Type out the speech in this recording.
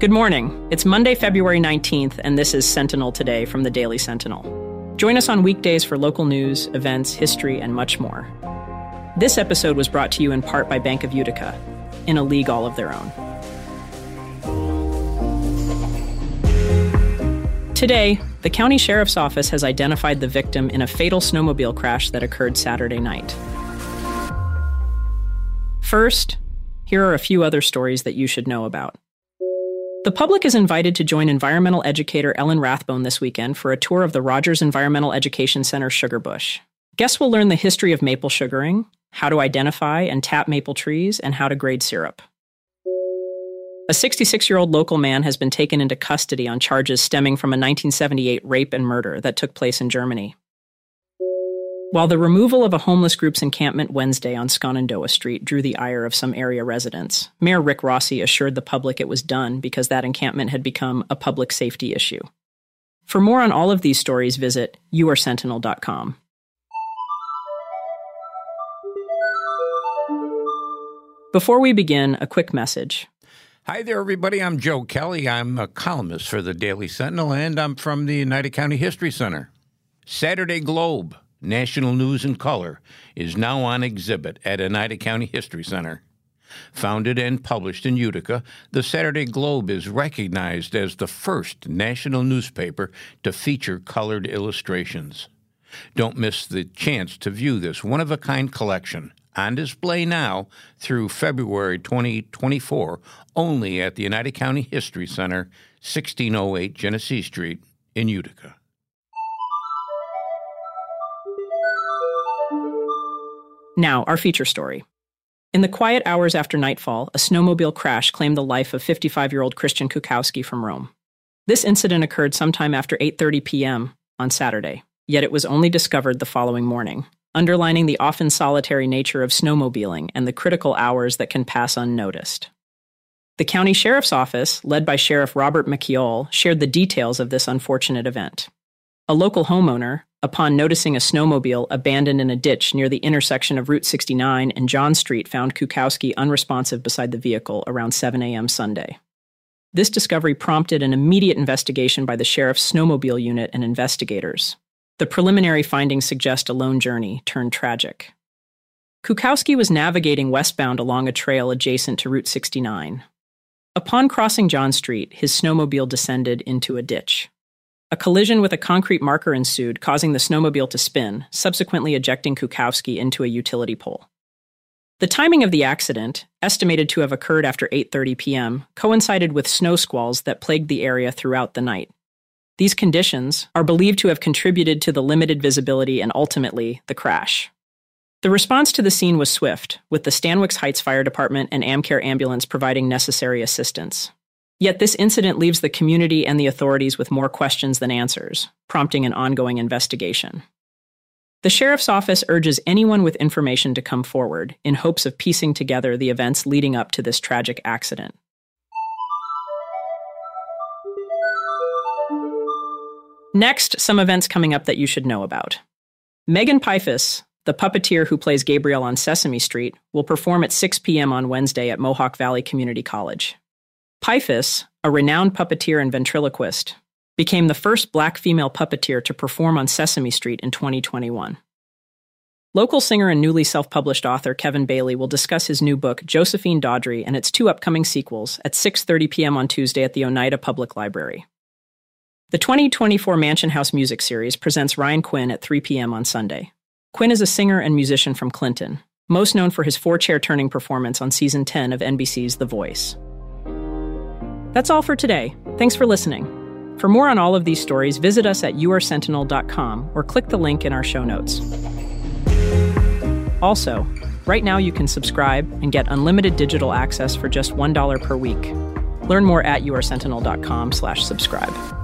Good morning. It's Monday, February 19th, and this is Sentinel Today from the Daily Sentinel. Join us on weekdays for local news, events, history, and much more. This episode was brought to you in part by Bank of Utica, in a league all of their own. Today, the county sheriff's office has identified the victim in a fatal snowmobile crash that occurred Saturday night. First, here are a few other stories that you should know about. The public is invited to join environmental educator Ellen Rathbone this weekend for a tour of the Rogers Environmental Education Center Sugarbush. Guests will learn the history of maple sugaring, how to identify and tap maple trees, and how to grade syrup. A 66 year old local man has been taken into custody on charges stemming from a 1978 rape and murder that took place in Germany. While the removal of a homeless group's encampment Wednesday on Shenandoah Street drew the ire of some area residents, Mayor Rick Rossi assured the public it was done because that encampment had become a public safety issue. For more on all of these stories, visit youaresentinel.com. Before we begin, a quick message. Hi there, everybody. I'm Joe Kelly. I'm a columnist for the Daily Sentinel, and I'm from the Oneida County History Center. Saturday Globe National News in Color, is now on exhibit at Oneida County History Center. Founded and published in Utica, the Saturday Globe is recognized as the first national newspaper to feature colored illustrations. Don't miss the chance to view this one of a kind collection on display now through February 2024 only at the Oneida County History Center, 1608 Genesee Street in Utica. Now, our feature story. In the quiet hours after nightfall, a snowmobile crash claimed the life of 55-year-old Christian Kukowski from Rome. This incident occurred sometime after 8:30 p.m. on Saturday, yet it was only discovered the following morning, underlining the often solitary nature of snowmobiling and the critical hours that can pass unnoticed. The county sheriff's office, led by Sheriff Robert Maciol, shared the details of this unfortunate event. A local homeowner, upon noticing a snowmobile abandoned in a ditch near the intersection of Route 69 and John Street, found Kukowski unresponsive beside the vehicle around 7 a.m. Sunday. This discovery prompted an immediate investigation by the sheriff's snowmobile unit and investigators. The preliminary findings suggest a lone journey turned tragic. Kukowski was navigating westbound along a trail adjacent to Route 69. Upon crossing John Street, his snowmobile descended into a ditch. A collision with a concrete marker ensued, causing the snowmobile to spin, subsequently ejecting Kukowski into a utility pole. The timing of the accident, estimated to have occurred after 8:30 p.m., coincided with snow squalls that plagued the area throughout the night. These conditions are believed to have contributed to the limited visibility and ultimately the crash. The response to the scene was swift, with the Stanwix Heights Fire Department and Amcare ambulance providing necessary assistance. Yet this incident leaves the community and the authorities with more questions than answers, prompting an ongoing investigation. The sheriff's office urges anyone with information to come forward in hopes of piecing together the events leading up to this tragic accident. Next, some events coming up that you should know about. Megan Piphus, the puppeteer who plays Gabrielle on Sesame Street, will perform at 6 p.m. on Wednesday at Mohawk Valley Community College. Piphus, a renowned puppeteer and ventriloquist, became the first black female puppeteer to perform on Sesame Street in 2021. Local singer and newly self-published author Kevin Bailey will discuss his new book Josephine Dawdry and its two upcoming sequels at 6:30 p.m. on Tuesday at the Oneida Public Library. The 2024 Mansion House Music Series presents Ryan Quinn at 3 p.m. on Sunday. Quinn is a singer and musician from Clinton, most known for his four-chair turning performance on season 10 of NBC's The Voice. That's all for today. Thanks for listening. For more on all of these stories, visit us at youaresentinel.com or click the link in our show notes. Also, right now you can subscribe and get unlimited digital access for just $1 per week. Learn more at youaresentinel.com slash subscribe.